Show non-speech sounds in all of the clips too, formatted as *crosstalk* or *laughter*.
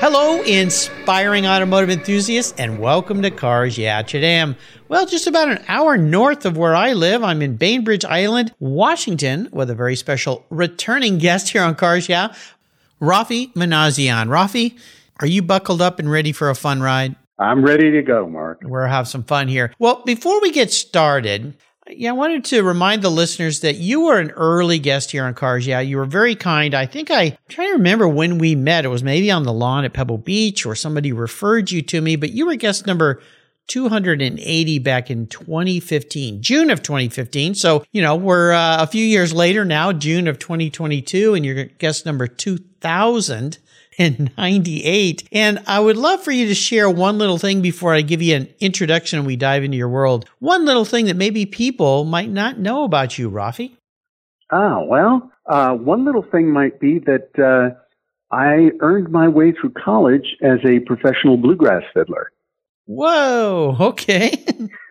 Hello, inspiring automotive enthusiasts, and welcome to Cars Yeah. I'm, well, just about an hour north of where I live. I'm in Bainbridge Island, Washington, with a very special returning guest here on Cars Yeah, Raffi Minasian. Raffi, are you buckled up and ready for a fun ride? I'm ready to go, Mark. We'll have some fun here. Well, before we get started, yeah, I wanted to remind the listeners that you were an early guest here on Cars. Yeah, you were very kind. I think I, I'm trying to remember when we met. It was maybe on the lawn at Pebble Beach or somebody referred you to me, but you were guest number 280 back in 2015, June of 2015. So, you know, we're uh, a few years later now, June of 2022, and you're guest number 2000 and 98. And I would love for you to share one little thing before I give you an introduction and we dive into your world. One little thing that maybe people might not know about you, Raffi. Ah, well, uh, one little thing might be that uh, I earned my way through college as a professional bluegrass fiddler. Whoa, okay. *laughs*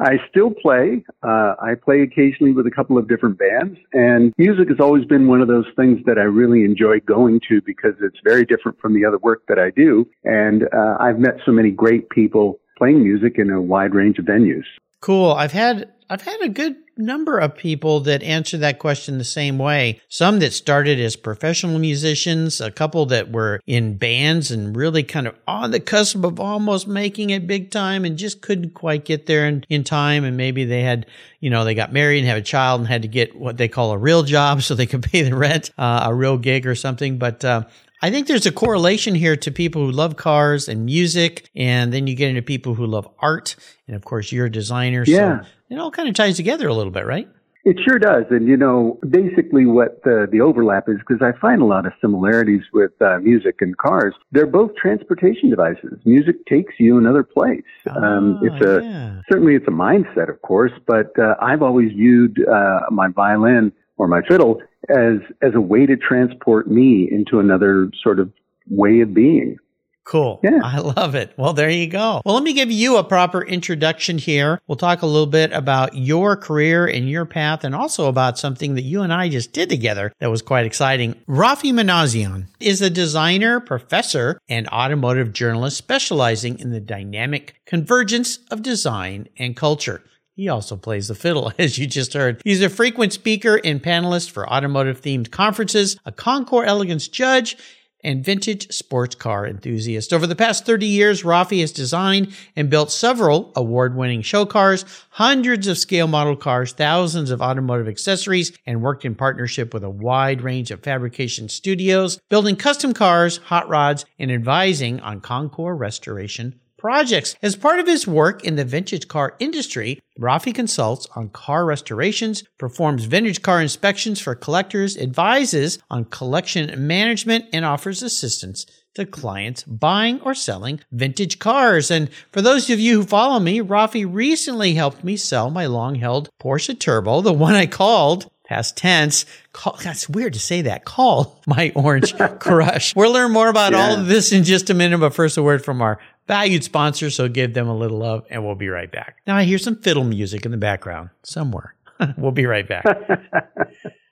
I still play. Uh, I play occasionally with a couple of different bands, and music has always been one of those things that I really enjoy going to because it's very different from the other work that I do. And uh, I've met so many great people playing music in a wide range of venues. Cool. I've had I've had a good number of people that answer that question the same way. Some that started as professional musicians, a couple that were in bands and really kind of on the cusp of almost making it big time and just couldn't quite get there in, in time. And maybe they had, you know, they got married and have a child and had to get what they call a real job *laughs* so they could pay the rent, uh, a real gig or something. But, uh, I think there's a correlation here to people who love cars and music, and then you get into people who love art, and of course you're a designer, yeah. so it all kind of ties together a little bit, right? It sure does. And, you know, basically what the, the overlap is, because I find a lot of similarities with uh, music and cars. They're both transportation devices. Music takes you another place. Oh, um, it's a, yeah. certainly it's a mindset, of course, but uh, I've always viewed uh, my violin or my fiddle as, as a way to transport me into another sort of way of being. Cool. Yeah. I love it. Well, there you go. Well, let me give you a proper introduction here. We'll talk a little bit about your career and your path and also about something that you and I just did together that was quite exciting. Raffi Minasian is a designer, professor, and automotive journalist specializing in the dynamic convergence of design and culture. He also plays the fiddle, *laughs* as you just heard. He's a frequent speaker and panelist for automotive themed conferences, a Concours Elegance judge, and vintage sports car enthusiast. Over the past 30 years, Raffi has designed and built several award winning show cars, hundreds of scale model cars, thousands of automotive accessories, and worked in partnership with a wide range of fabrication studios, building custom cars, hot rods, and advising on Concours restoration projects. As part of his work in the vintage car industry, Raffi consults on car restorations, performs vintage car inspections for collectors, advises on collection management, and offers assistance to clients buying or selling vintage cars. And for those of you who follow me, Raffi recently helped me sell my long held Porsche Turbo, the one I called past tense. Call, that's weird to say that. Call my orange *laughs* crush. We'll learn more about all of this in just a minute, but first a word from our valued sponsor. So give them a little love and we'll be right back. Now I hear some fiddle music in the background somewhere. *laughs* we'll be right back. *laughs*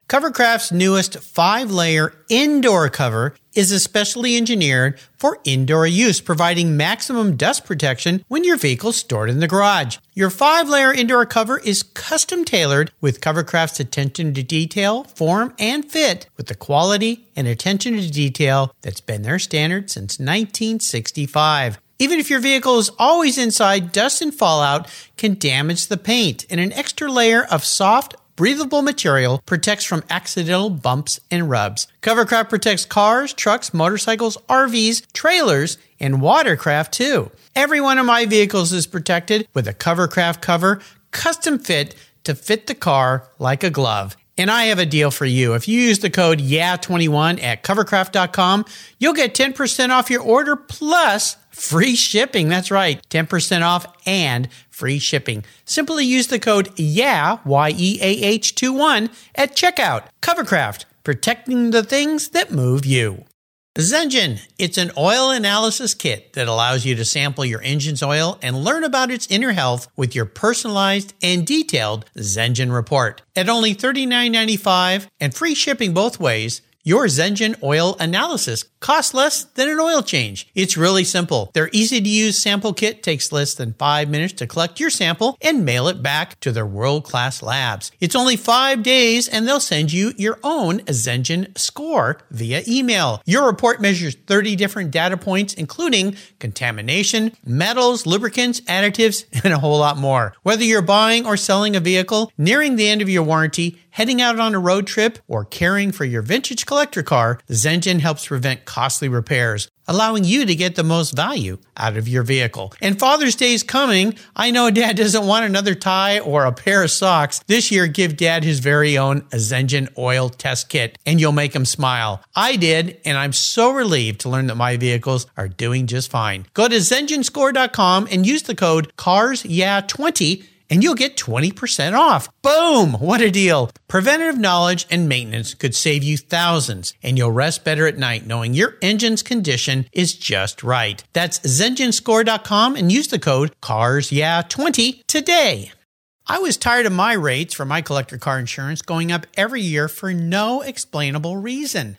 Covercraft's newest five layer indoor cover is especially engineered for indoor use, providing maximum dust protection when your vehicle's stored in the garage. Your five layer indoor cover is custom tailored with Covercraft's attention to detail, form, and fit with the quality and attention to detail that's been their standard since 1965. Even if your vehicle is always inside, dust and fallout can damage the paint, and an extra layer of soft, breathable material protects from accidental bumps and rubs. Covercraft protects cars, trucks, motorcycles, RVs, trailers, and watercraft too. Every one of my vehicles is protected with a Covercraft cover, custom fit to fit the car like a glove. And I have a deal for you. If you use the code YEAH21 at covercraft.com, you'll get 10% off your order plus free shipping. That's right, 10% off and free shipping. Simply use the code YEAH, Y-E-A-H 21 at checkout. Covercraft, protecting the things that move you. Zengen, it's an oil analysis kit that allows you to sample your engine's oil and learn about its inner health with your personalized and detailed Zengen report. At only $39.95 and free shipping both ways, your Zengen oil analysis costs less than an oil change. It's really simple. Their easy to use sample kit takes less than five minutes to collect your sample and mail it back to their world class labs. It's only five days and they'll send you your own Zengen score via email. Your report measures 30 different data points, including contamination, metals, lubricants, additives, *laughs* and a whole lot more. Whether you're buying or selling a vehicle, nearing the end of your warranty, heading out on a road trip, or caring for your vintage collector car, Zengen helps prevent costly repairs, allowing you to get the most value out of your vehicle. And Father's Day is coming. I know dad *laughs* doesn't want another tie or a pair of socks. This year, give dad his very own Zengen oil test kit and you'll make him smile. I did, and I'm so relieved to learn that my vehicles are doing just fine. Go to ZengenScore.com and use the code CARSYEAH20 and you'll get 20% off. Boom! What a deal. Preventative knowledge and maintenance could save you thousands, and you'll rest better at night knowing your engine's condition is just right. That's ZengenScore.com and use the code CARSYEAH20 today. I was tired of my rates for my collector car insurance going up every year for no explainable reason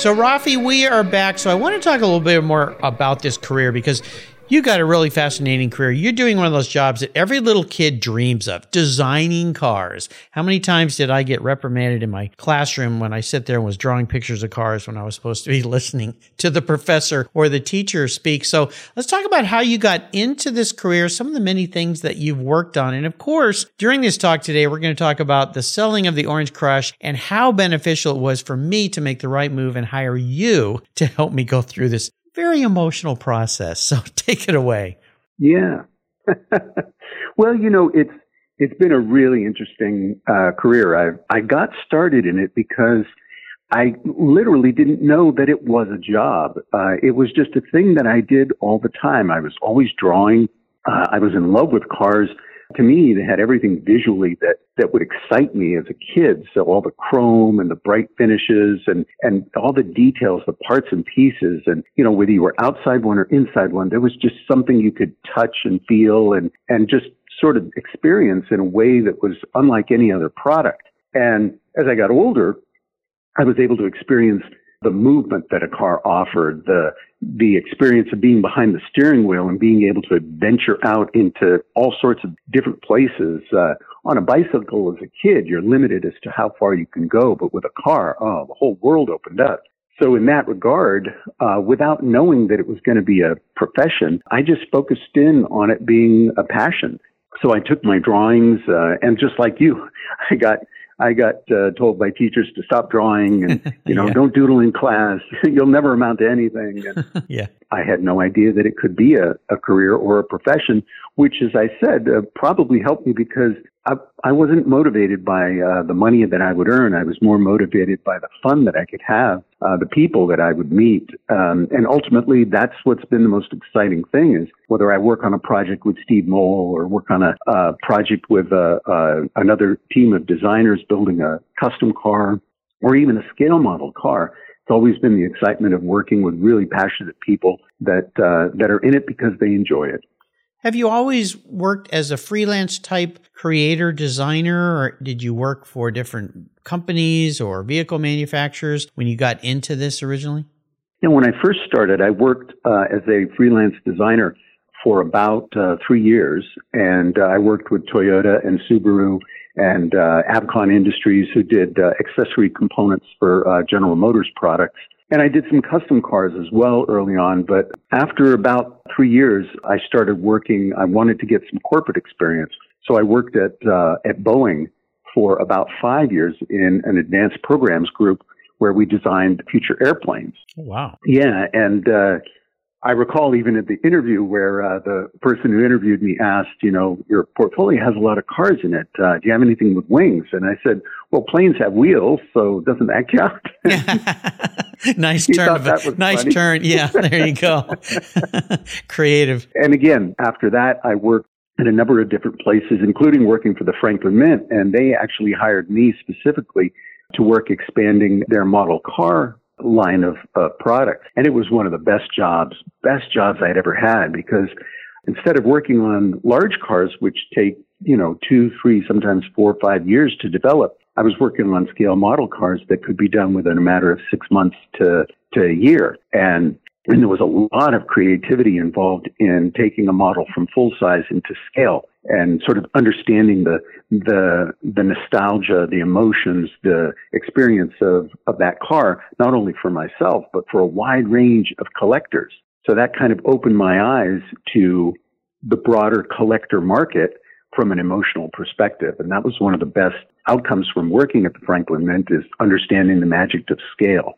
So, Raffi, we are back. So, I want to talk a little bit more about this career because you got a really fascinating career. You're doing one of those jobs that every little kid dreams of designing cars. How many times did I get reprimanded in my classroom when I sit there and was drawing pictures of cars when I was supposed to be *laughs* listening to the professor or the teacher speak? So let's talk about how you got into this career, some of the many things that you've worked on. And of course, during this talk today, we're going to talk about the selling of the Orange Crush and how beneficial it was for me to make the right move and hire you to help me go through this very emotional process. So *laughs* take it away. Yeah. *laughs* well, you know, it's it's been a really interesting uh, career. I I got started in it because I literally didn't know that it was a job. Uh, it was just a thing that I did all the time. I was always drawing. Uh, I was in love with cars to me, they had everything visually that, that would excite me as a kid. So all the chrome and the bright finishes and, and all the details, the parts and pieces. And, you know, whether you were outside one or inside one, there was just something you could touch and feel and, and just sort of experience in a way that was unlike any other product. And as I got older, I was able to experience the movement that a car offered, the the experience of being behind the steering wheel and being able to venture out into all sorts of different places. Uh, on a bicycle as a kid, you're limited as to how far you can go, but with a car, oh, the whole world opened up. So in that regard, uh, without knowing that it was going to be a profession, I just focused in on it being a passion. So I took my drawings, uh, and just like you, *laughs* I got I got uh, told by teachers to stop drawing and, *laughs* you know, Yeah. don't doodle in class. *laughs* You'll never amount to anything. And *laughs* yeah. I had no idea that it could be a, a career or a profession, which, as I said, uh, probably helped me because I, wasn't motivated by uh, the money that I would earn. I was more motivated by the fun that I could have, uh, the people that I would meet. Um, and ultimately, that's what's been the most exciting thing is whether I work on a project with Steve Moal or work on a, uh project with uh, uh, another team of designers building a custom car or even a scale model car. It's always been the excitement of working with really passionate people that uh, that are in it because they enjoy it. Have you always worked as a freelance type creator designer, or did you work for different companies or vehicle manufacturers when you got into this originally? You know, when I first started, I worked uh, as a freelance designer for about uh, three years, and uh, I worked with Toyota and Subaru and uh, Avcon Industries, who did uh, accessory components for uh, General Motors products. And I did some custom cars as well early on. But after about three years, I started working. I wanted to get some corporate experience, so I worked at uh, at Boeing for about five years in an advanced programs group where we designed future airplanes. Oh, wow. Yeah, and uh, I recall even at the interview where uh, the person who interviewed me asked, you know, your portfolio has a lot of cars in it. Uh, do you have anything with wings? And I said, well, planes have wheels, so doesn't that count? *laughs* *laughs* nice He turn. Of, nice funny. turn. Yeah, there you go. *laughs* Creative. and again, after that, I worked at a number of different places, including working for the Franklin Mint, and they actually hired me specifically to work expanding their model car line of uh, products. And it was one of the best jobs, best jobs I'd ever had because instead of working on large cars, which take, you know, two, three, sometimes four or five years to develop, I was working on scale model cars that could be done within a matter of six months to, to a year. And and there was a lot of creativity involved in taking a model from full size into scale and sort of understanding the the the nostalgia, the emotions, the experience of, of that car, not only for myself, but for a wide range of collectors. So that kind of opened my eyes to the broader collector market from an emotional perspective. And that was one of the best outcomes from working at the Franklin Mint is understanding the magic of scale.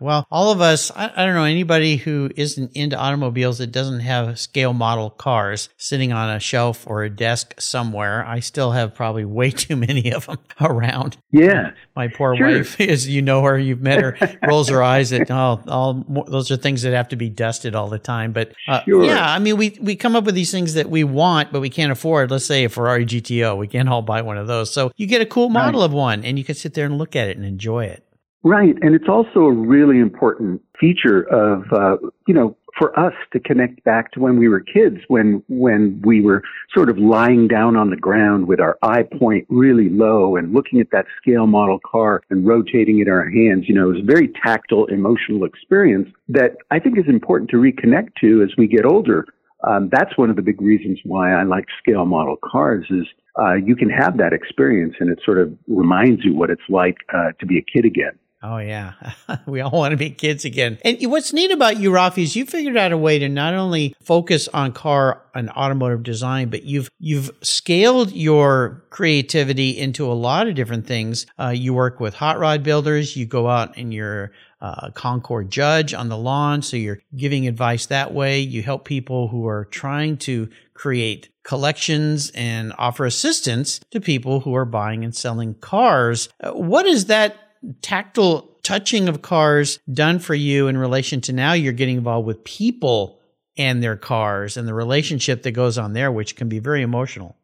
Well, all of us, I, I don't know anybody who isn't into automobiles that doesn't have scale model cars sitting on a shelf or a desk somewhere. I still have probably way *laughs* too many of them around. Yeah. My poor Sure. wife, *laughs* as you know her, you've met her, *laughs* rolls her eyes at, oh, all, those are things that have to be dusted all the time. But uh, Sure. yeah, I mean, we, we come up with these things that we want, but we can't afford. Let's say a Ferrari GTO. We can't all buy one of those. So you get a cool model of one and you can sit there and look at it and enjoy it. Right. And it's also a really important feature of, uh, you know, for us to connect back to when we were kids, when, when we were sort of lying down on the ground with our eye point really low and looking at that scale model car and rotating it in our hands. You know, it was a very tactile, emotional experience that I think is important to reconnect to as we get older. Um, that's one of the big reasons why I like scale model cars is uh, you can have that experience and it sort of reminds you what it's like uh, to be a kid again. Oh yeah, *laughs* we all want to be kids again. And what's neat about you, Raffi, is you figured out a way to not only focus on car and automotive design, but you've you've scaled your creativity into a lot of different things. Uh, you work with hot rod builders. You go out and you're uh, Concours judge on the lawn, so you're giving advice that way. You help people who are trying to create collections and offer assistance to people who are buying and selling cars. Uh, what is that? Tactile touching of cars done for you in relation to now you're getting involved with people and their cars and the relationship that goes on there, which can be very emotional.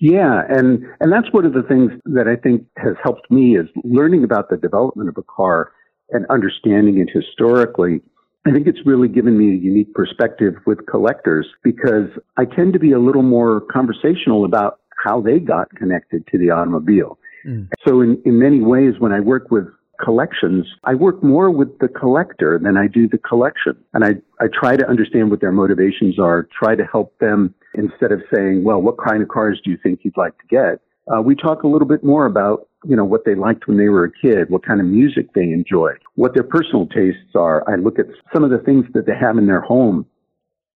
Yeah, and and that's one of the things that I think has helped me is learning about the development of a car and understanding it historically. I think it's really given me a unique perspective with collectors because I tend to be a little more conversational about how they got connected to the automobile. Mm. So in, in many ways, when I work with collections, I work more with the collector than I do the collection. And I, I try to understand what their motivations are, try to help them instead of saying, well, what kind of cars do you think you'd like to get? Uh, we talk a little bit more about, you know, what they liked when they were a kid, what kind of music they enjoy, what their personal tastes are. I look at some of the things that they have in their home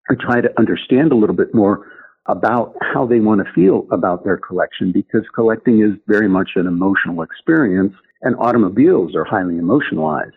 and try to understand a little bit more about how they want to feel about their collection because collecting is very much an emotional experience and automobiles are highly emotionalized.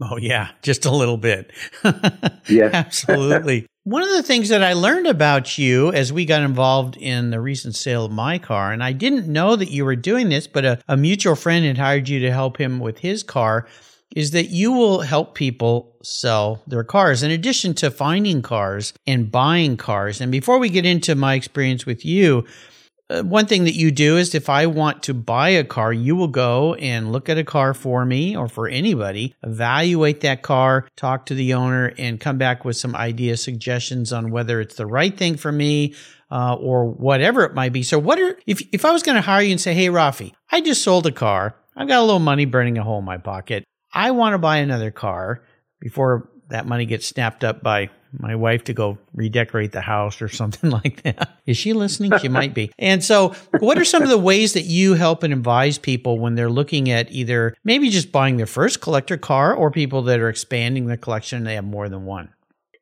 Oh, yeah, just a little bit. *laughs* yeah. Absolutely. One of the things that I learned about you as we got involved in the recent sale of my car, and I didn't know that you were doing this, but a, a mutual friend had hired you to help him with his car, is that you will help people sell their cars in addition to finding cars and buying cars. And before we get into my experience with you, uh, one thing that you do is if I want to buy a car, you will go and look at a car for me or for anybody, evaluate that car, talk to the owner, and come back with some idea suggestions on whether it's the right thing for me. Uh, or whatever it might be. So, what are if if I was going to hire you and say, "Hey, Raffi, I just sold a car. I've got a little money burning a hole in my pocket. I want to buy another car before that money gets snapped up by my wife to go redecorate the house or *laughs* something like that. Is she listening? She might be. *laughs* And so, what are some of the ways that you help and advise people when they're looking at either maybe just buying their first collector car or people that are expanding their collection and they have more than one?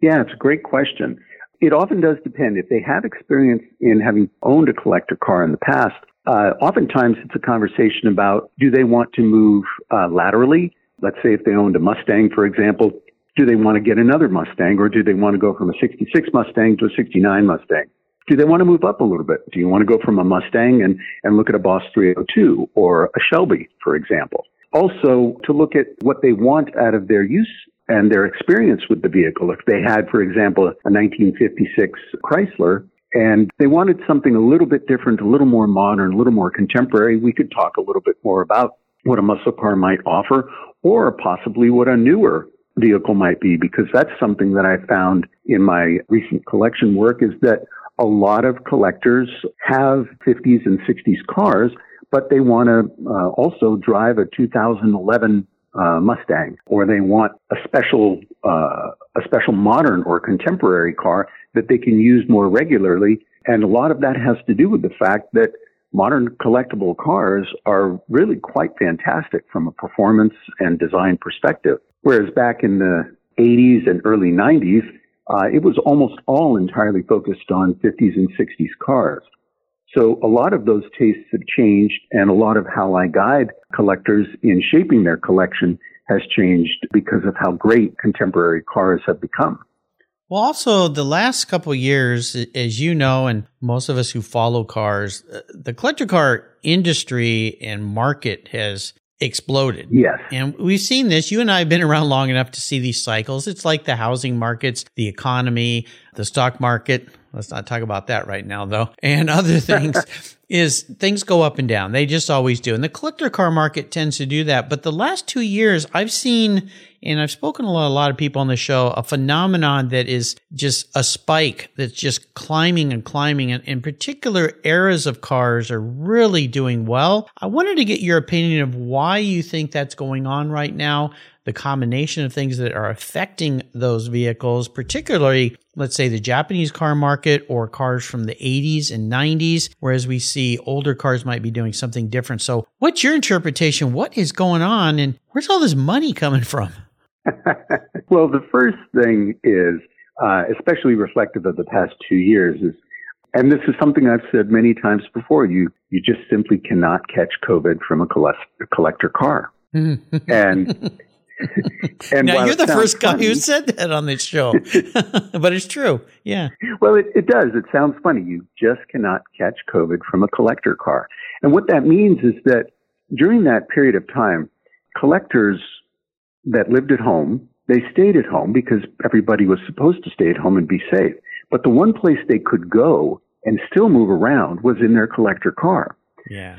Yeah, it's a great question. It often does depend. If they have experience in having owned a collector car in the past, uh, oftentimes it's a conversation about do they want to move uh, laterally? Let's say if they owned a Mustang, for example, do they want to get another Mustang or do they want to go from a 66 Mustang to a 69 Mustang? Do they want to move up a little bit? Do you want to go from a Mustang and, and look at a Boss 302 or a Shelby, for example? Also, to look at what they want out of their use and their experience with the vehicle. If they had, for example, a 1956 Chrysler and they wanted something a little bit different, a little more modern, a little more contemporary, we could talk a little bit more about what a muscle car might offer or possibly what a newer vehicle might be because that's something that I found in my recent collection work is that a lot of collectors have 50s and 60s cars, but they want to uh, also drive a 2011 uh, Mustang, or they want a special uh, a special modern or contemporary car that they can use more regularly. And a lot of that has to do with the fact that modern collectible cars are really quite fantastic from a performance and design perspective. Whereas back in the 80s and early 90s, uh, it was almost all entirely focused on 50s and 60s cars. So a lot of those tastes have changed and a lot of how I guide collectors in shaping their collection has changed because of how great contemporary cars have become. Well, also the last couple years, as you know, and most of us who follow cars, uh, the collector car industry and market has exploded. Yes. And we've seen this. You and I have been *laughs* around long enough to see these cycles. It's like the housing markets, the economy, the stock market. Let's not talk about that right now, though. And *laughs* other things *laughs* is things go up and down. They just always do. And the collector car market tends to do that. But the last two years, I've seen and I've spoken to a lot of people on the show, a phenomenon that is just a spike that's just climbing and climbing. And in particular, eras of cars are really doing well. I wanted to get your opinion of why you think that's going on right now, the combination of things that are affecting those vehicles, particularly, let's say, the Japanese car market or cars from the 80s and 90s, whereas we see older cars might be doing something different. So, what's your interpretation? What is going on, and where's all this money coming from? *laughs* well, the first thing is, uh, especially reflective of the past two years, is, and this is something I've said many times before. You you just simply cannot catch COVID from a, a collector car, and. *laughs* *laughs* and now you're the first guy who said that on this show, *laughs* but it's true. Yeah. Well, it, it does. It sounds funny. You just cannot catch COVID from a collector car, and what that means is that during that period of time, collectors that lived at home, they stayed at home because everybody was supposed to stay at home and be safe. But the one place they could go and still move around was in their collector car.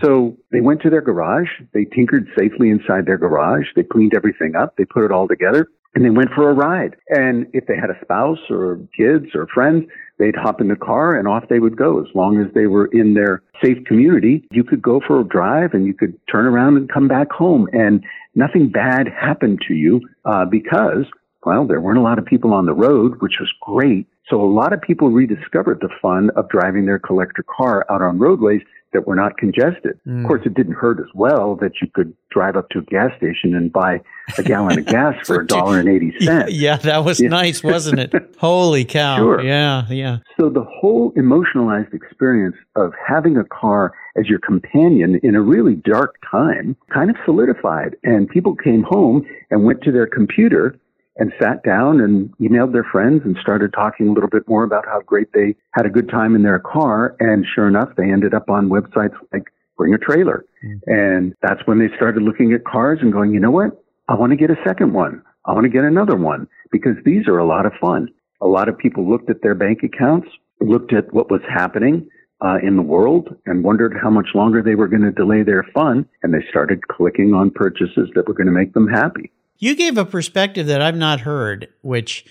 So they went to their garage, they tinkered safely inside their garage, they cleaned everything up, they put it all together, and they went for a ride. And if they had a spouse or kids or friends, they'd hop in the car and off they would go. As long as they were in their safe community, you could go for a drive and you could turn around and come back home. And nothing bad happened to you uh, because, well, there weren't a lot of people on the road, which was great. So a lot of people rediscovered the fun of driving their collector car out on roadways that were not congested. Mm. Of course, it didn't hurt as well that you could drive up to a gas station and buy a gallon of gas *laughs* for a dollar and eighty *laughs* cents. Yeah, that was yeah. nice, wasn't it? *laughs* Holy cow! Sure. Yeah, yeah. So the whole emotionalized experience of having a car as your companion in a really dark time kind of solidified, and people came home and went to their computer and sat down and emailed their friends and started talking a little bit more about how great they had a good time in their car. And sure enough, they ended up on websites like Bring a Trailer. Mm-hmm. And that's when they started looking at cars and going, you know what? I want to get a second one. I want to get another one because these are a lot of fun. A lot of people looked at their bank accounts, looked at what was happening uh, in the world and wondered how much longer they were going to delay their fun. And they started clicking on purchases that were going to make them happy. You gave a perspective that I've not heard, which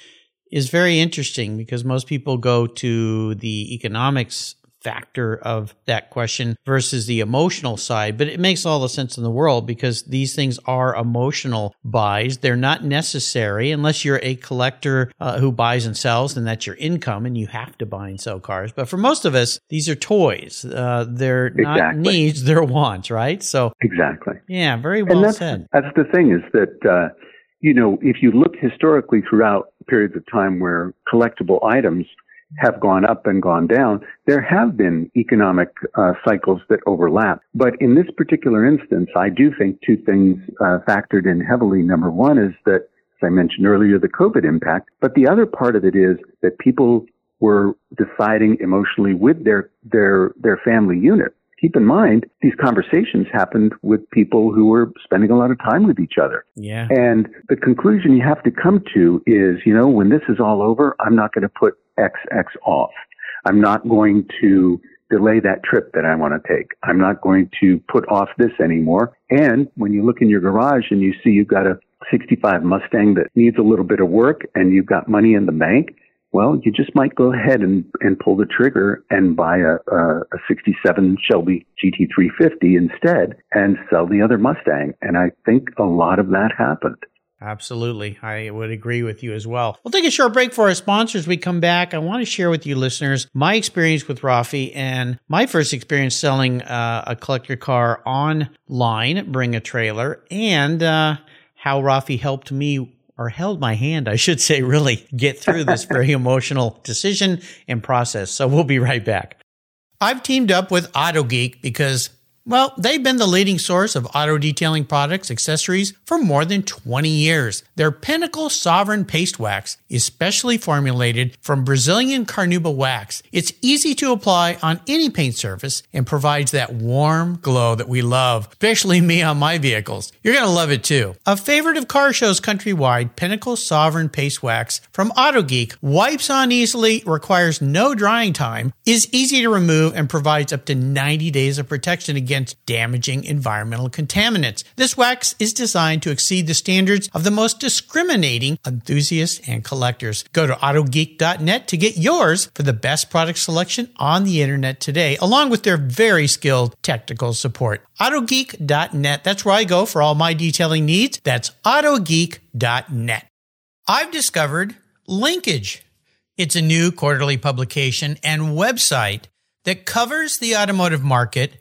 is very interesting because most people go to the economics factor of that question versus the emotional side. But it makes all the sense in the world because these things are emotional buys. They're not necessary unless you're a collector uh, who buys and sells, and that's your income and you have to buy and sell cars. But for most of us, these are toys. Uh, they're exactly. not needs, they're wants, right? So exactly. Yeah, very well that's, said. That's the thing is that, uh, you know, if you look historically throughout periods of time where collectible items have gone up and gone down, there have been economic uh, cycles that overlap. But in this particular instance, I do think two things uh, factored in heavily. Number one is that, as I mentioned earlier, the COVID impact. But the other part of it is that people were deciding emotionally with their their their family unit keep in mind these conversations happened with people who were spending a lot of time with each other. Yeah. And the conclusion you have to come to is, you know, when this is all over, I'm not going to put XX off. I'm not going to delay that trip that I want to take. I'm not going to put off this anymore. And when you look in your garage and you see you've got a 65 Mustang that needs a little bit of work and you've got money in the bank, well, you just might go ahead and, and pull the trigger and buy a, a, a 67 Shelby GT350 instead and sell the other Mustang. And I think a lot of that happened. Absolutely. I would agree with you as well. We'll take a short break for our sponsors. We come back. I want to share with you listeners my experience with Raffi and my first experience selling uh, a collector car online, bring a trailer, and uh, how Raffi helped me or held my hand, I should say, really get through this *laughs* very emotional decision and process. So we'll be right back. I've teamed up with AutoGeek because well, they've been the leading source of auto detailing products, accessories for more than 20 years. Their Pinnacle Souveran Paste Wax is specially formulated from Brazilian carnauba wax. It's easy to apply on any paint surface and provides that warm glow that we love, especially me on my vehicles. You're going to love it too. A favorite of car shows countrywide, Pinnacle Souveran Paste Wax from AutoGeek wipes on easily, requires no drying time, is easy to remove, and provides up to 90 days of protection against against damaging environmental contaminants. This wax is designed to exceed the standards of the most discriminating enthusiasts and collectors. Go to autogeek.net to get yours for the best product selection on the internet today, along with their very skilled technical support. Autogeek.net. That's where I go for all my detailing needs. That's autogeek.net. I've discovered Linkage. It's a new quarterly publication and website that covers the automotive market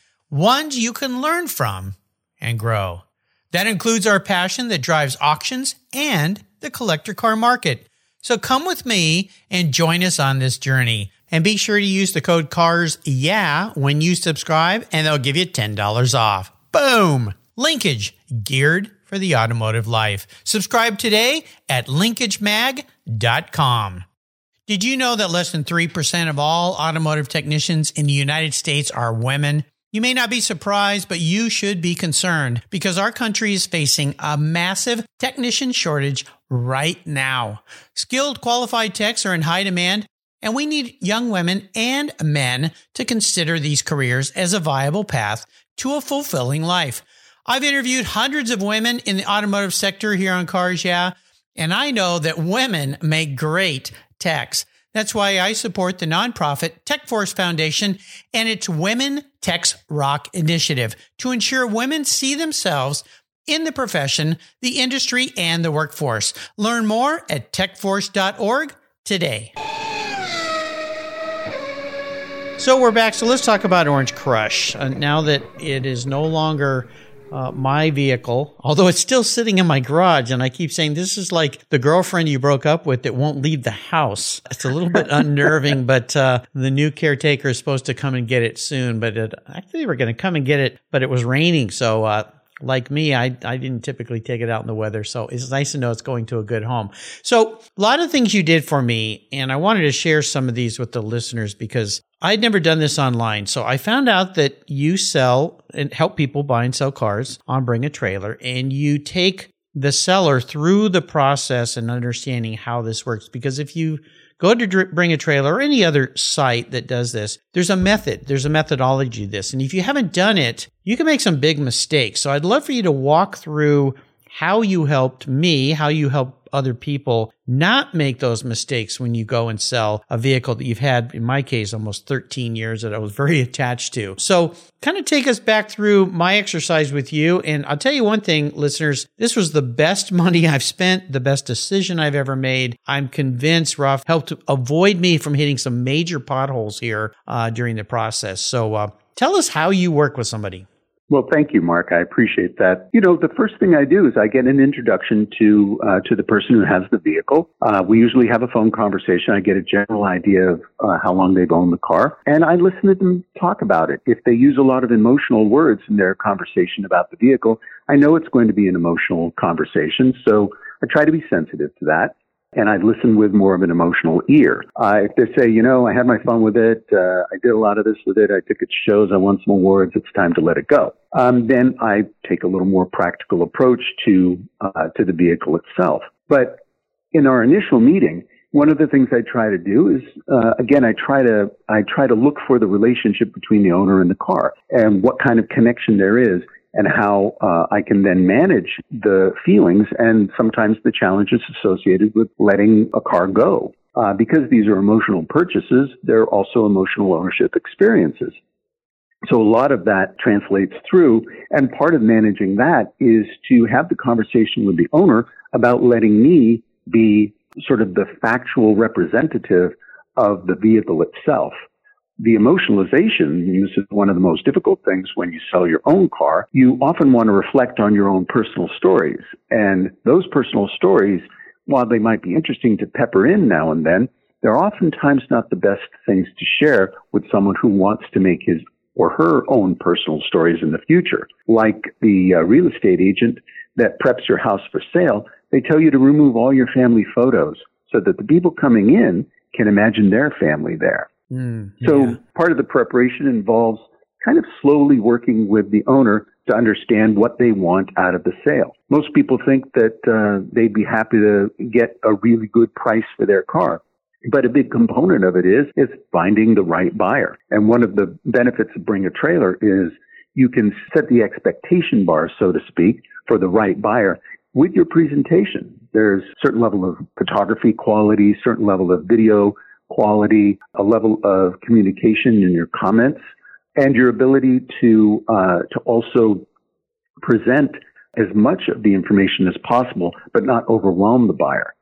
ones you can learn from and grow. That includes our passion that drives auctions and the collector car market. So come with me and join us on this journey. And be sure to use the code CARS yeah when you subscribe and they'll give you $10 off. Boom! Linkage geared for the automotive life. Subscribe today at linkagemag.com. Did you know that less than 3% of all automotive technicians in the United States are women? You may not be surprised, but you should be concerned because our country is facing a massive technician shortage right now. Skilled qualified techs are in high demand, and we need young women and men to consider these careers as a viable path to a fulfilling life. I've interviewed hundreds of women in the automotive sector here on Cars Yeah, and I know that women make great techs. That's why I support the nonprofit TechForce Foundation and its Women Techs Rock initiative to ensure women see themselves in the profession, the industry, and the workforce. Learn more at techforce.org today. So we're back. So let's talk about Orange Crush. Uh, now that it is no longer uh, my vehicle, although it's still sitting in my garage, and I keep saying this is like the girlfriend you broke up with that won't leave the house. It's a little bit *laughs* unnerving, but uh, the new caretaker is supposed to come and get it soon. But it, actually, they were going to come and get it, but it was raining, so uh, like me, I, I didn't typically take it out in the weather. So it's nice to know it's going to a good home. So a lot of things you did for me, and I wanted to share some of these with the listeners because I'd never done this online. So I found out that you sell and help people buy and sell cars on Bring a Trailer, and you take the seller through the process and understanding how this works. Because if you Go to Bring a Trailer or any other site that does this. There's a method, there's a methodology to this. And if you haven't done it, you can make some big mistakes. So I'd love for you to walk through how you helped me, how you helped other people not make those mistakes when you go and sell a vehicle that you've had, in my case, almost 13 years that I was *laughs* very attached to. So kind of take us back through my exercise with you. And I'll tell you one thing, listeners, this was the best *laughs* money I've spent, the best decision I've ever made. I'm convinced Roth helped avoid me from hitting some major potholes here uh, during the process. So uh, tell us how you work with somebody. Well, thank you, Mark. I appreciate that. You know, the first thing I do is I get an introduction to uh, to the person who has the vehicle. Uh, we usually have a phone conversation. I get a general idea of uh, how long they've owned the car, and I listen to them talk about it. If they use a lot of emotional words in their conversation about the vehicle, I know it's going to be an emotional conversation. So I try to be sensitive to that and I listen with more of an emotional ear. Uh, if they say, you know, I had my fun with it, uh, I did a lot of this with it, I took it to shows, I won some awards, it's time to let it go. Um, then I take a little more practical approach to uh, to the vehicle itself. But in our initial meeting, one of the things I try to do is, uh, again, I try to I try to look for the relationship between the owner and the car and what kind of connection there is and how uh, I can then manage the feelings and sometimes the challenges associated with letting a car go. Uh, because these are emotional purchases, they're also emotional ownership experiences. So a lot of that translates through, and part of managing that is to have the conversation with the owner about letting me be sort of the factual representative of the vehicle itself the emotionalization, this is one of the most difficult things when you sell your own car. You often want to reflect on your own personal stories. And those personal stories, while they might be interesting to pepper in now and then, they're oftentimes not the best things to share with someone who wants to make his or her own personal stories in the future. Like the uh, real estate agent that preps your house for sale, they tell you to remove all your family photos so that the people coming in can imagine their family there. Mm, so yeah. part of the preparation involves kind of slowly working with the owner to understand what they want out of the sale. Most people think that uh, they'd be happy to get a really good price for their car. But a big component of it is is finding the right buyer. And one of the benefits of bring a trailer is you can set the expectation bar, so to speak, for the right buyer with your presentation. There's a certain level of photography quality, certain level of video quality, a level of communication in your comments, and your ability to uh, to also present as much of the information as possible, but not overwhelm the buyer.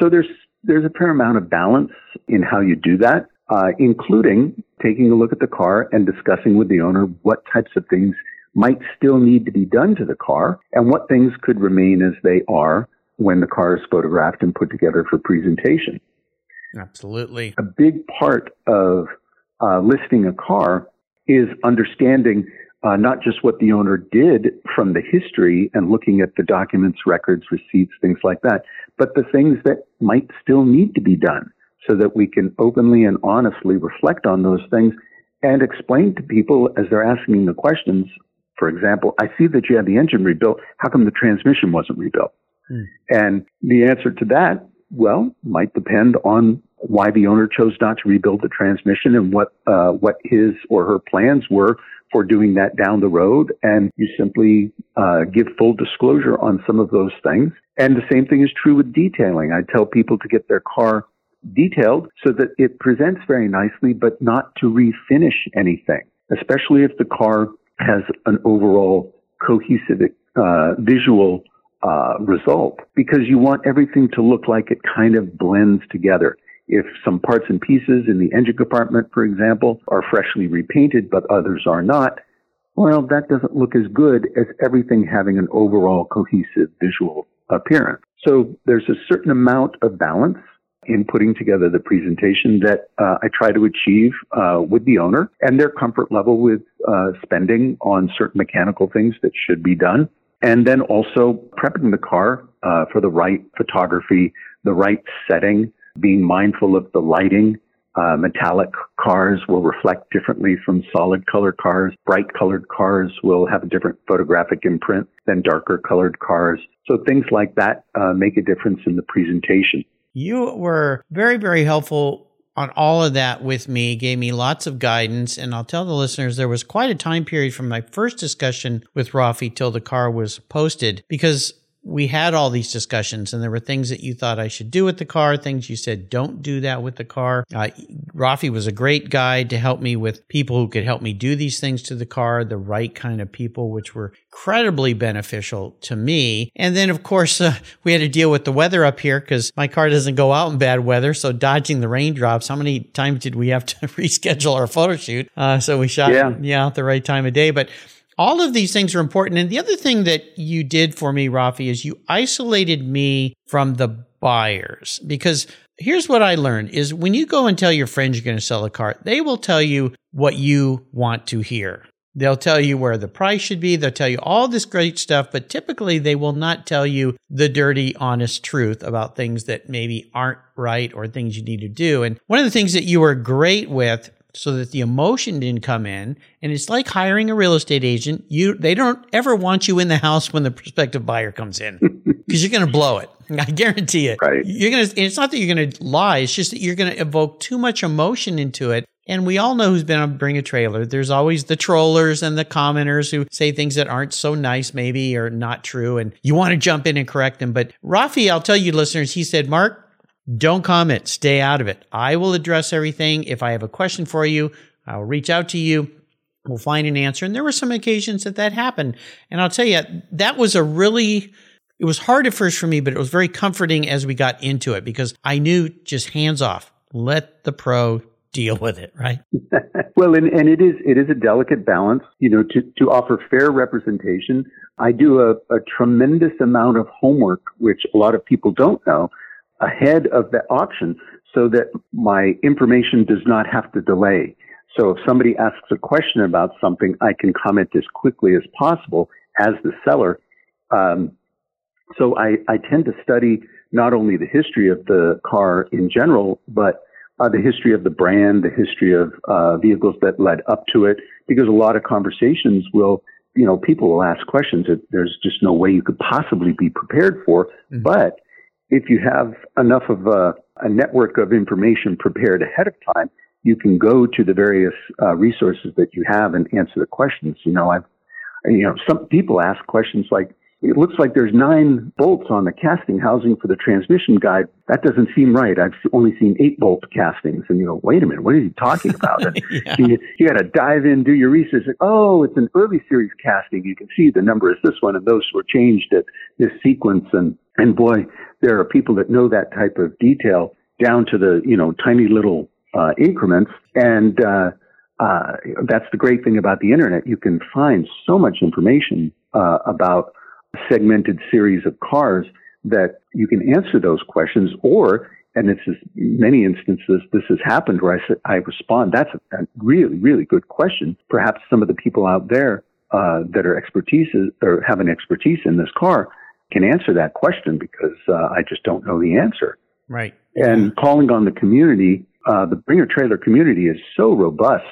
So there's there's a fair amount of balance in how you do that, uh, including taking a look at the car and discussing with the owner what types of things might still need to be done to the car and what things could remain as they are when the car is photographed and put together for presentation. Absolutely. A big part of uh, listing a car is understanding uh, not just what the owner did from the history and looking at the documents, records, receipts, things like that, but the things that might still need to be done so that we can openly and honestly reflect on those things and explain to people as they're asking the questions. For example, I see that you had the engine rebuilt. How come the transmission wasn't rebuilt? Hmm. And the answer to that, well, might depend on why the owner chose not to rebuild the transmission and what uh, what his or her plans were for doing that down the road. And you simply uh, give full disclosure on some of those things. And the same thing is true with detailing. I tell people to get their car detailed so that it presents very nicely, but not to refinish anything, especially if the car has an overall cohesive uh, visual uh, result, because you want everything to look like it kind of blends together. If some parts and pieces in the engine compartment, for example, are freshly repainted, but others are not, well, that doesn't look as good as everything having an overall cohesive visual appearance. So there's a certain amount of balance in putting together the presentation that uh, I try to achieve uh, with the owner and their comfort level with uh, spending on certain mechanical things that should be done. And then also prepping the car uh, for the right photography, the right setting, being mindful of the lighting. Uh, metallic cars will reflect differently from solid color cars. Bright colored cars will have a different photographic imprint than darker colored cars. So things like that uh, make a difference in the presentation. You were very, very helpful on all of that with me, gave me lots of guidance. And I'll tell the listeners there was quite a time period from my first discussion with Raffi till the car was posted because we had all these discussions and there were things that you thought I should do with the car, things you said don't do that with the car. Uh, Raffi was a great guide to help me with people who could help me do these things to the car, the right kind of people, which were incredibly beneficial to me. And then, of course, *laughs* uh, we had to deal with the weather up here because my car doesn't go out in bad weather. So dodging the raindrops, how many times did we have to *laughs* reschedule our photo shoot? Uh, so we shot, yeah. yeah, at the right time of day. But all of these things are important. And the other thing that you did for me, Raffi, is you isolated me from the buyers because here's what I learned is when you go and tell your friends you're going to sell a car, they will tell you what you want to hear. They'll tell you where the price should be. They'll tell you all this great stuff, but typically they will not tell you the dirty, honest truth about things that maybe aren't right or things you need to do. And one of the things that you were great with so that the emotion didn't come in. And it's like hiring a real estate agent. You, they don't ever want you in the house when the prospective buyer comes in *laughs* because you're going to blow it. *laughs* I guarantee it. Right. You're going to, it's not that you're going to lie. It's just that you're going to evoke too much emotion into it. And we all know who's been on Bring a Trailer. There's always the trollers and the commenters who say things that aren't so nice, maybe, or not true. And you want to jump in and correct them. But Raffi, I'll tell you listeners, he said, Mark, don't comment. Stay out of it. I will address everything. If I have a question for you, I'll reach out to you. We'll find an answer. And there were some occasions that that happened. And I'll tell you, that was a really, it was hard at first for me, but it was very comforting as we got into it because I knew just hands off. Let the pro deal with it, right? *laughs* well, and, and it is it is a delicate balance, you know, to, to offer fair representation. I do a, a tremendous amount of homework, which a lot of people don't know ahead of the auction so that my information does not have to delay. So if somebody asks a question about something, I can comment as quickly as possible as the seller. Um, so I, I tend to study not only the history of the car in general, but uh, the history of the brand, the history of uh, vehicles that led up to it, because a lot of conversations will, you know, people will ask questions that there's just no way you could possibly be prepared for. Mm-hmm. But if you have enough of a, a, network of information prepared ahead of time, you can go to the various uh, resources that you have and answer the questions. You know, I've, you know, some people ask questions like, it looks like there's nine bolts on the casting housing for the transmission guide. That doesn't seem right. I've only seen eight bolt castings. And you go, wait a minute, what are you talking about? *laughs* yeah. You, you got to dive in, do your research. Like, oh, it's an early series casting. You can see the number is this one, and those were changed at this sequence. And and boy, there are people that know that type of detail down to the you know tiny little uh, increments. And uh, uh, that's the great thing about the internet. You can find so much information uh, about segmented series of cars that you can answer those questions or and it's is many instances this has happened where I, say, I respond that's a, a, really really good question perhaps some of the people out there uh, that are expertise or have an expertise in this car can answer that question because uh, I just don't know the answer. Right. And calling on the community uh, the Bring a Trailer community is so robust.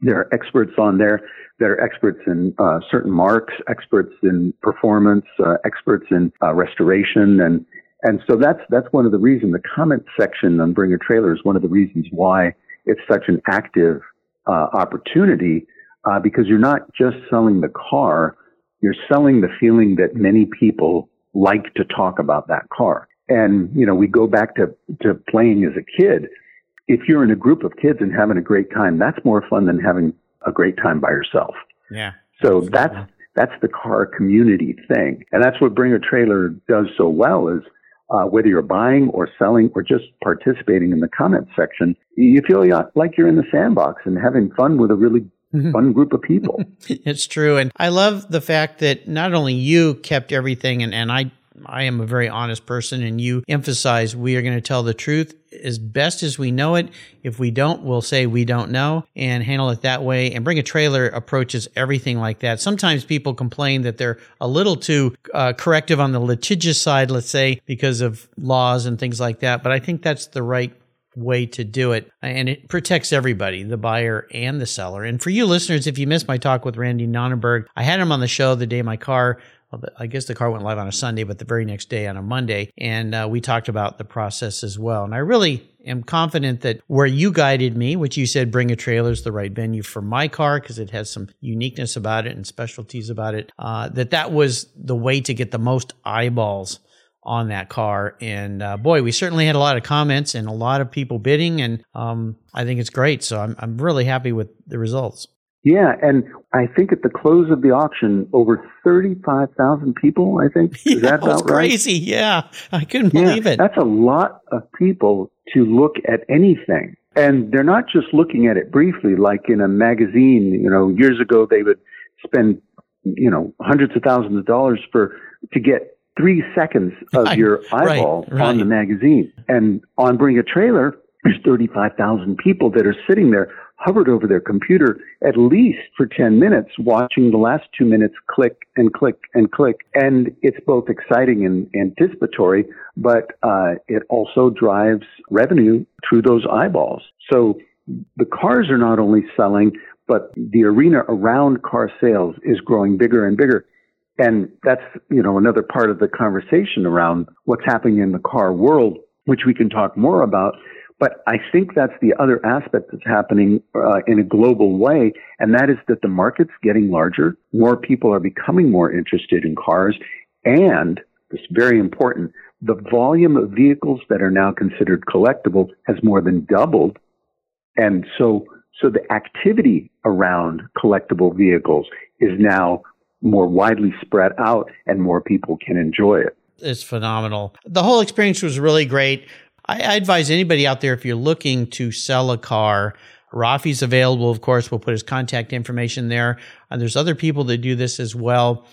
There are experts on there that are experts in uh, certain marques, experts in performance, uh, experts in uh, restoration, and and so that's that's one of the reasons. The comment section on Bring a Trailer is one of the reasons why it's such an active uh, opportunity uh, because you're not just selling the car, you're selling the feeling that many people like to talk about that car. And, you know, we go back to, to playing as a kid. If you're in a group of kids and having a great time, that's more fun than having a great time by yourself. Yeah. So that's, that's the car community thing. And that's what Bring a Trailer does so well is, uh, whether you're buying or selling or just participating in the comment section, you feel like you're in the sandbox and having fun with a really. Fun group of people. *laughs* it's true. And I love the fact that not only you kept everything and, and I I am a very honest person and you emphasize we are going to tell the truth as best as we know it. If we don't, we'll say we don't know and handle it that way and bring a trailer approaches everything like that. Sometimes people complain that they're a little too uh, corrective on the litigious side, let's say, because of laws and things like that. But I think that's the right way to do it. And it protects everybody, the buyer and the seller. And for you listeners, if you missed my talk with Randy Nonnenberg, I had him on the show the day my car I guess the car went live on a Sunday, but the very next day on a Monday. And uh, we talked about the process as well. And I really am confident that where you guided me, which you said bring a trailer is the right venue for my car because it has some uniqueness about it and specialties about it, uh, that that was the way to get the most eyeballs on that car. And uh, boy, we certainly had a lot of comments and a lot of people bidding, and um, I think it's great. So I'm I'm really happy with the results. Yeah, and I think at the close of the auction, over thirty-five thousand people. I think *laughs* is yeah, that about crazy. Right? Yeah, I couldn't believe it. That's a lot of people to look at anything, and they're not just looking at it briefly, like in a magazine. You know, years ago they would spend you know hundreds of thousands of dollars for to get three seconds of *laughs* your eyeball right, right. on the magazine. And on Bring a Trailer, there's 35,000 people that are sitting there hovered over their computer at least for 10 minutes watching the last two minutes click and click and click. And it's both exciting and anticipatory, but uh, it also drives revenue through those eyeballs. So the cars are not only selling, but the arena around car sales is growing bigger and bigger. And that's, you know, another part of the conversation around what's happening in the car world, which we can talk more about. But I think that's the other aspect that's happening uh, in a global way, and that is that the market's getting larger. More people are becoming more interested in cars, and it's very important. The volume of vehicles that are now considered collectible has more than doubled, and so so the activity around collectible vehicles is now more widely spread out and more people can enjoy it. It's phenomenal. The whole experience was really great. I, I advise anybody out there if you're looking to sell a car, Raffi's available, of course. We'll put his contact information there. And there's other people that do this as well.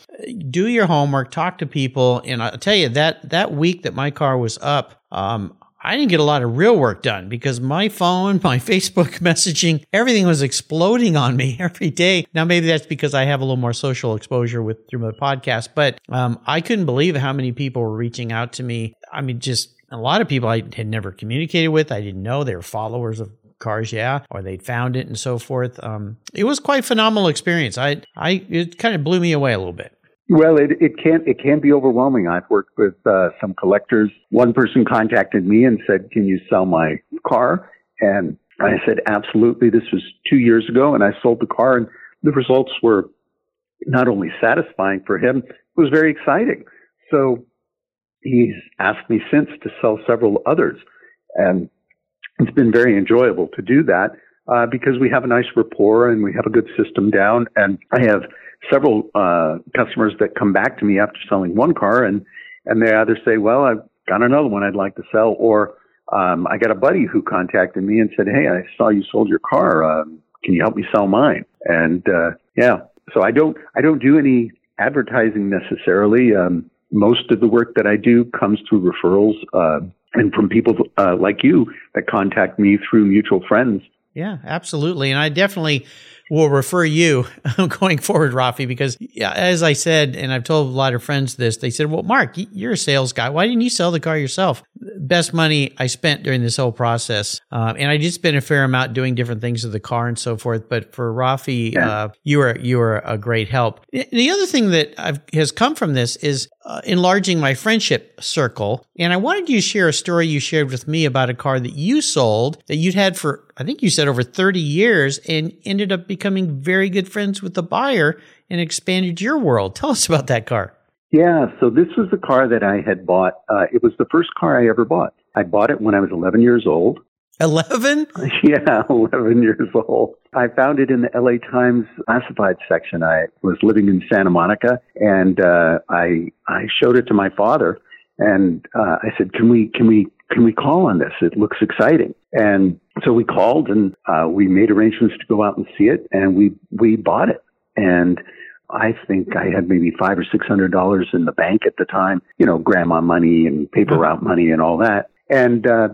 Do your homework, talk to people, and I'll tell you that that week that my car was up, um, I didn't get a lot of real work done because my phone, my *laughs* Facebook messaging, everything was exploding on me *laughs* every day. Now, maybe that's because I have a little more social exposure with through my podcast, but um, I couldn't believe how many people were reaching out to me. I mean, just a lot of people I had never communicated with. I didn't know they were followers of cars, yeah, or they'd found it and so forth. Um, it was quite phenomenal experience. I, I, it kind of blew me away a little bit. Well, it, it can it can be overwhelming. I've worked with uh, some collectors. One person contacted me and said, "Can you sell my car?" And I said, "Absolutely." This was two years ago, and I sold the car, and the results were not only satisfying for him, it was very exciting. So he's asked me since to sell several others, and it's been very enjoyable to do that uh, because we have a nice rapport and we have a good system down, and I have several uh, customers that come back to me after selling one car, and and they either say, "Well, I've got another one I'd like to sell," or um, I got a buddy who contacted me and said, "Hey, I saw you sold your car. Uh, can you help me sell mine?" And uh, yeah, so I don't I don't do any advertising necessarily. Um, most of the work that I do comes through referrals uh, and from people uh, like you that contact me through mutual friends. Yeah, absolutely, and I definitely will refer you *laughs* going forward, Raffi, because as I said, and I've told a lot of friends this, they said, well, Mark, you're a sales guy. Why didn't you sell the car yourself? Best money I spent during this whole process. Uh, and I did spend a fair amount doing different things with the car and so forth. But for Raffi, yeah. uh, you were, you were a great help. The other thing that I've, has come from this is uh, enlarging my friendship circle. And I wanted you to share a story you shared with me about a car that you sold that you'd had for, I think you said over 30 years and ended up becoming becoming very good friends with the buyer and expanded your world. Tell us about that car. Yeah, so this was the car that I had bought. Uh, it was the first car I ever bought. I bought it when I was 11 years old. 11? *laughs* Yeah, 11 years old. I found it in the LA Times classified section. I was living in Santa Monica and uh, I I showed it to my father and uh, I said, "Can we can we can we call on this? It looks exciting." And so we called and uh, we made arrangements to go out and see it and we we bought it. And I think I had maybe five or six hundred dollars in the bank at the time, you know, grandma money and paper route money and all that. And uh,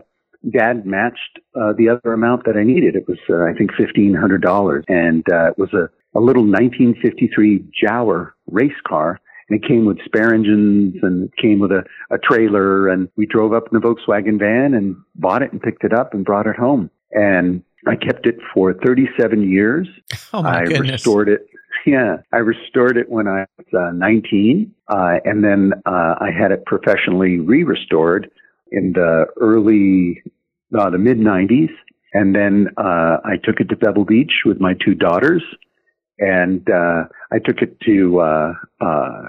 dad matched uh, the other amount that I needed. It was, uh, I think, $1,500. And uh, it was a, a little 1953 Jaguar race car. And it came with spare engines and it came with a, a trailer. And we drove up in the Volkswagen van and bought it and picked it up and brought it home. And I kept it for 37 years. *laughs* Oh my I goodness. restored it. *laughs* Yeah, I restored it when I was uh, 19, uh, and then uh, I had it professionally re-restored in the early, uh, the mid 90s, and then uh, I took it to Pebble Beach with my two daughters, and uh, I took it to uh, uh,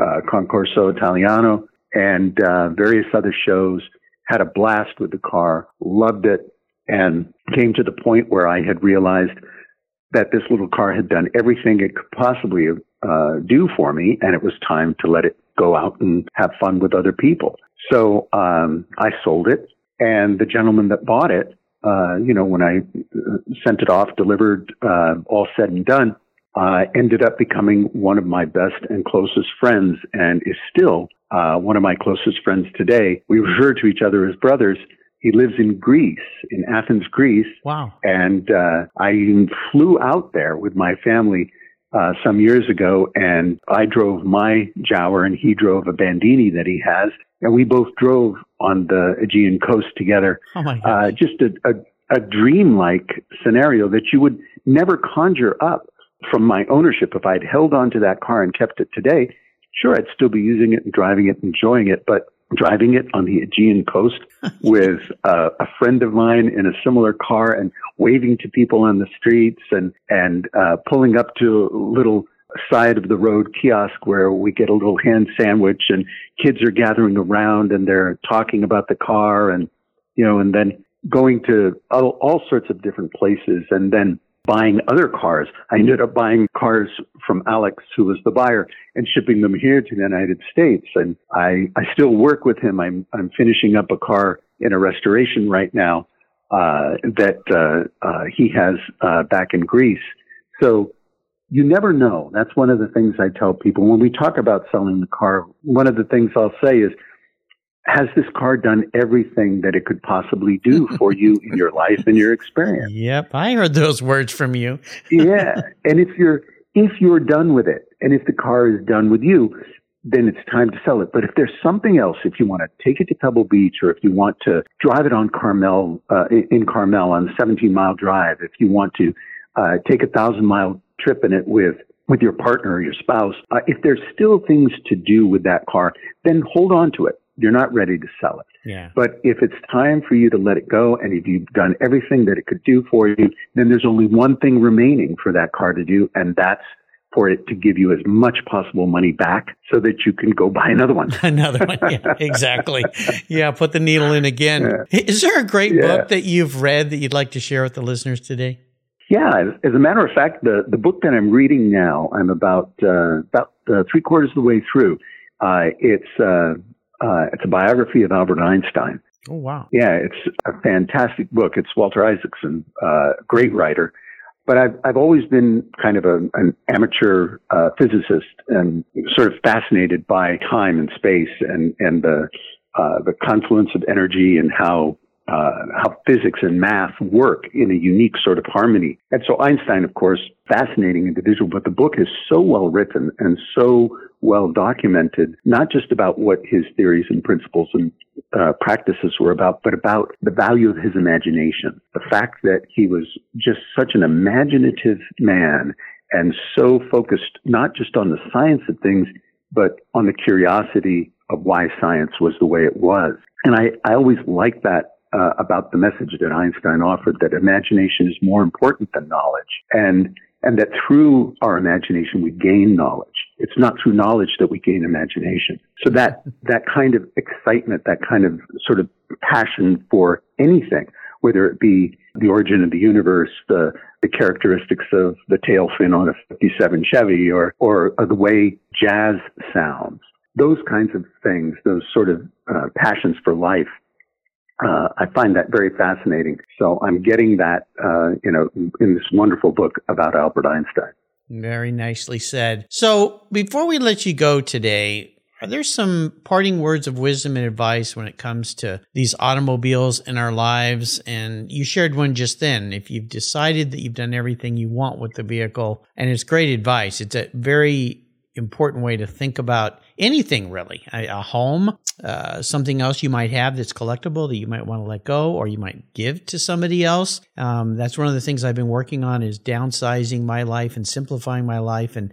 uh, Concorso Italiano and uh, various other shows. Had a blast with the car, loved it, and came to the point where I had realized that this little car had done everything it could possibly uh, do for me, and it was time to let it go out and have fun with other people. So um, I sold it, and the gentleman that bought it, uh, you know, when I uh, sent it off, delivered, uh, all said and done, uh, ended up becoming one of my best and closest friends, and is still uh, one of my closest friends today. We refer to each other as brothers. He lives in Greece, in Athens, Greece. Wow. And uh, I even flew out there with my family uh, some years ago, and I drove my Jaguar, and he drove a Bandini that he has, and we both drove on the Aegean coast together. Oh my Uh, God. just a, a, a dreamlike scenario that you would never conjure up from my ownership. If I'd held on to that car and kept it today, sure, I'd still be using it and driving it, enjoying it, but driving it on the Aegean coast *laughs* with uh, a friend of mine in a similar car and waving to people on the streets and and uh, pulling up to a little side of the road kiosk where we get a little hand sandwich and kids are gathering around and they're talking about the car and you know and then going to all, all sorts of different places and then buying other cars. I ended up buying cars from Alex, who was the buyer, and shipping them here to the United States. And I, I still work with him. I'm, I'm finishing up a car in a restoration right now uh, that uh, uh, he has uh, back in Greece. So you never know. That's one of the things I tell people when we talk about selling the car. One of the things I'll say is, has this car done everything that it could possibly do for you in your life and your experience? *laughs* Yep. I heard those words from you. *laughs* yeah. And if you're if you're done with it and if the car is done with you, then it's time to sell it. But if there's something else, if you want to take it to Pebble Beach or if you want to drive it on Carmel, uh, in Carmel on a 17 mile drive, if you want to uh, take a thousand mile trip in it with with your partner or your spouse, uh, if there's still things to do with that car, then hold on to it. You're not ready to sell it. Yeah. But if it's time for you to let it go and if you've done everything that it could do for you, then there's only one thing remaining for that car to do, and that's for it to give you as much possible money back so that you can go buy another one. *laughs* Another one. Yeah, *laughs* exactly. Yeah. Put the needle in again. Is there a great Yeah. book that you've read that you'd like to share with the listeners today? Yeah, as, as a matter of fact, the, the book that I'm reading now, I'm about uh, about uh, three quarters of the way through. Uh, it's uh, it's a biography of Albert Einstein. Oh, wow. Yeah, it's a fantastic book. It's Walter Isaacson, uh, great writer. But I've I've always been kind of a, an amateur uh, physicist and sort of fascinated by time and space and and the uh, the confluence of energy and how uh, how physics and math work in a unique sort of harmony. And so Einstein, of course, fascinating individual, but the book is so well written and so well documented, not just about what his theories and principles and uh, practices were about, but about the value of his imagination. The fact that he was just such an imaginative man and so focused not just on the science of things, but on the curiosity of why science was the way it was. And I, I always like that uh, about the message that Einstein offered that imagination is more important than knowledge. And and that through our imagination we gain knowledge. It's not through knowledge that we gain imagination. So that, that kind of excitement, that kind of sort of passion for anything, whether it be the origin of the universe, the, the characteristics of the tail fin on a 57 Chevy, or, or, or the way jazz sounds, those kinds of things, those sort of uh, passions for life uh, I find that very fascinating. So I'm getting that, uh, you know, in this wonderful book about Albert Einstein. Very nicely said. So before we let you go today, are there some parting words of wisdom and advice when it comes to these automobiles in our lives? And you shared one just then. If you've decided that you've done everything you want with the vehicle, and it's great advice, it's a very important way to think about anything really. A, home uh, something else you might have that's collectible that you might want to let go or you might give to somebody else. Um, that's one of the things i've been working on is downsizing my life and simplifying my life and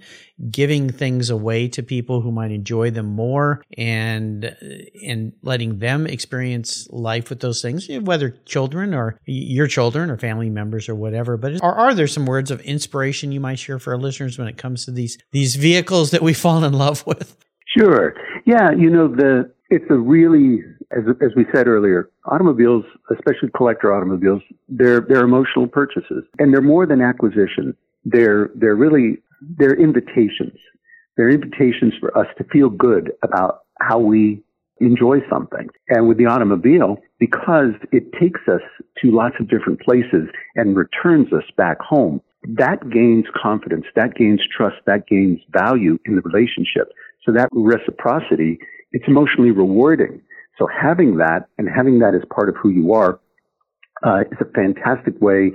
giving things away to people who might enjoy them more and and letting them experience life with those things whether children or your children or family members or whatever. But are, are there some words of inspiration you might share for our listeners when it comes to these these vehicles that we fall in love with Sure. Yeah, you know, the it's a really as as we said earlier, automobiles, especially collector automobiles, they're they're emotional purchases. And they're more than acquisition. They're they're really they're invitations. They're invitations for us to feel good about how we enjoy something. And with the automobile, because it takes us to lots of different places and returns us back home, that gains confidence, that gains trust, that gains value in the relationship. So that reciprocity, it's emotionally rewarding. So having that and having that as part of who you are uh, is a fantastic way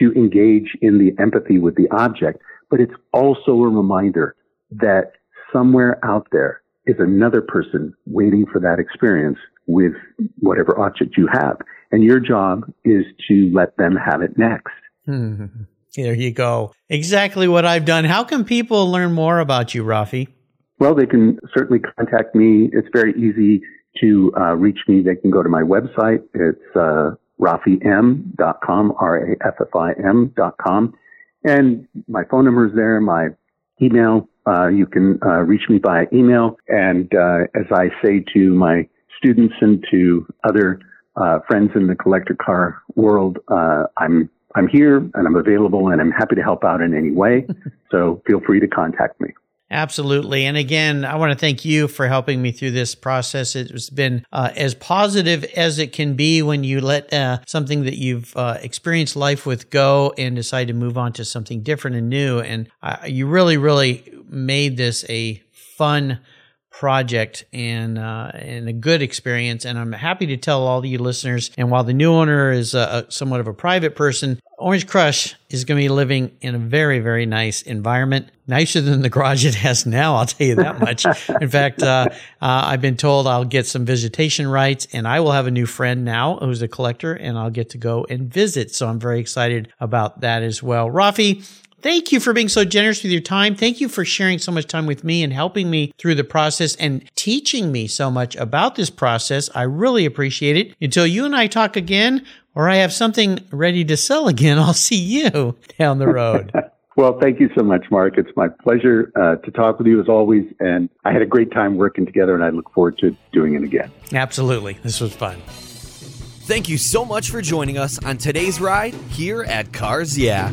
to engage in the empathy with the object. But it's also a reminder that somewhere out there is another person waiting for that experience with whatever object you have. And your job is to let them have it next. Hmm. *laughs* There you go. Exactly what I've done. How can people learn more about you, Raffi? Well, they can certainly contact me. It's very easy to uh, reach me. They can go to my website. It's uh, raffim.com, R-A-F-F-I-M.com. And my phone number is there, my email. Uh, you can uh, reach me by email. And uh, as I say to my students and to other uh, friends in the collector car world, uh, I'm I'm here and I'm available and I'm happy to help out in any way. *laughs* so feel free to contact me. Absolutely. And again, I want to thank you for helping me through this process. It's been uh, as positive as it can be when you let uh, something that you've uh, experienced life with go and decide to move on to something different and new. And you really, really made this a fun project and uh, and a good experience. And I'm happy to tell all you listeners. And while the new owner is a, a somewhat of a private person, Orange Crush is going to be living in a very very nice environment, nicer than the garage it has now. I'll tell you that much. *laughs* in fact, uh, uh, I've been told I'll get some visitation rights, and I will have a new friend now who's a collector, and I'll get to go and visit. So I'm very excited about that as well. Raffi, Thank you for being so generous with your time. Thank you for sharing so much time with me and helping me through the process and teaching me so much about this process. I really appreciate it. Until you and I talk again, or I have something ready to sell again, *laughs* I'll see you down the road. *laughs* Well, thank you so much, Mark. It's my pleasure uh, to talk with you as always. And I had a great time working together, and I look forward to doing it again. Absolutely. This was fun. Thank you so much for joining us on today's ride here at Cars Yeah.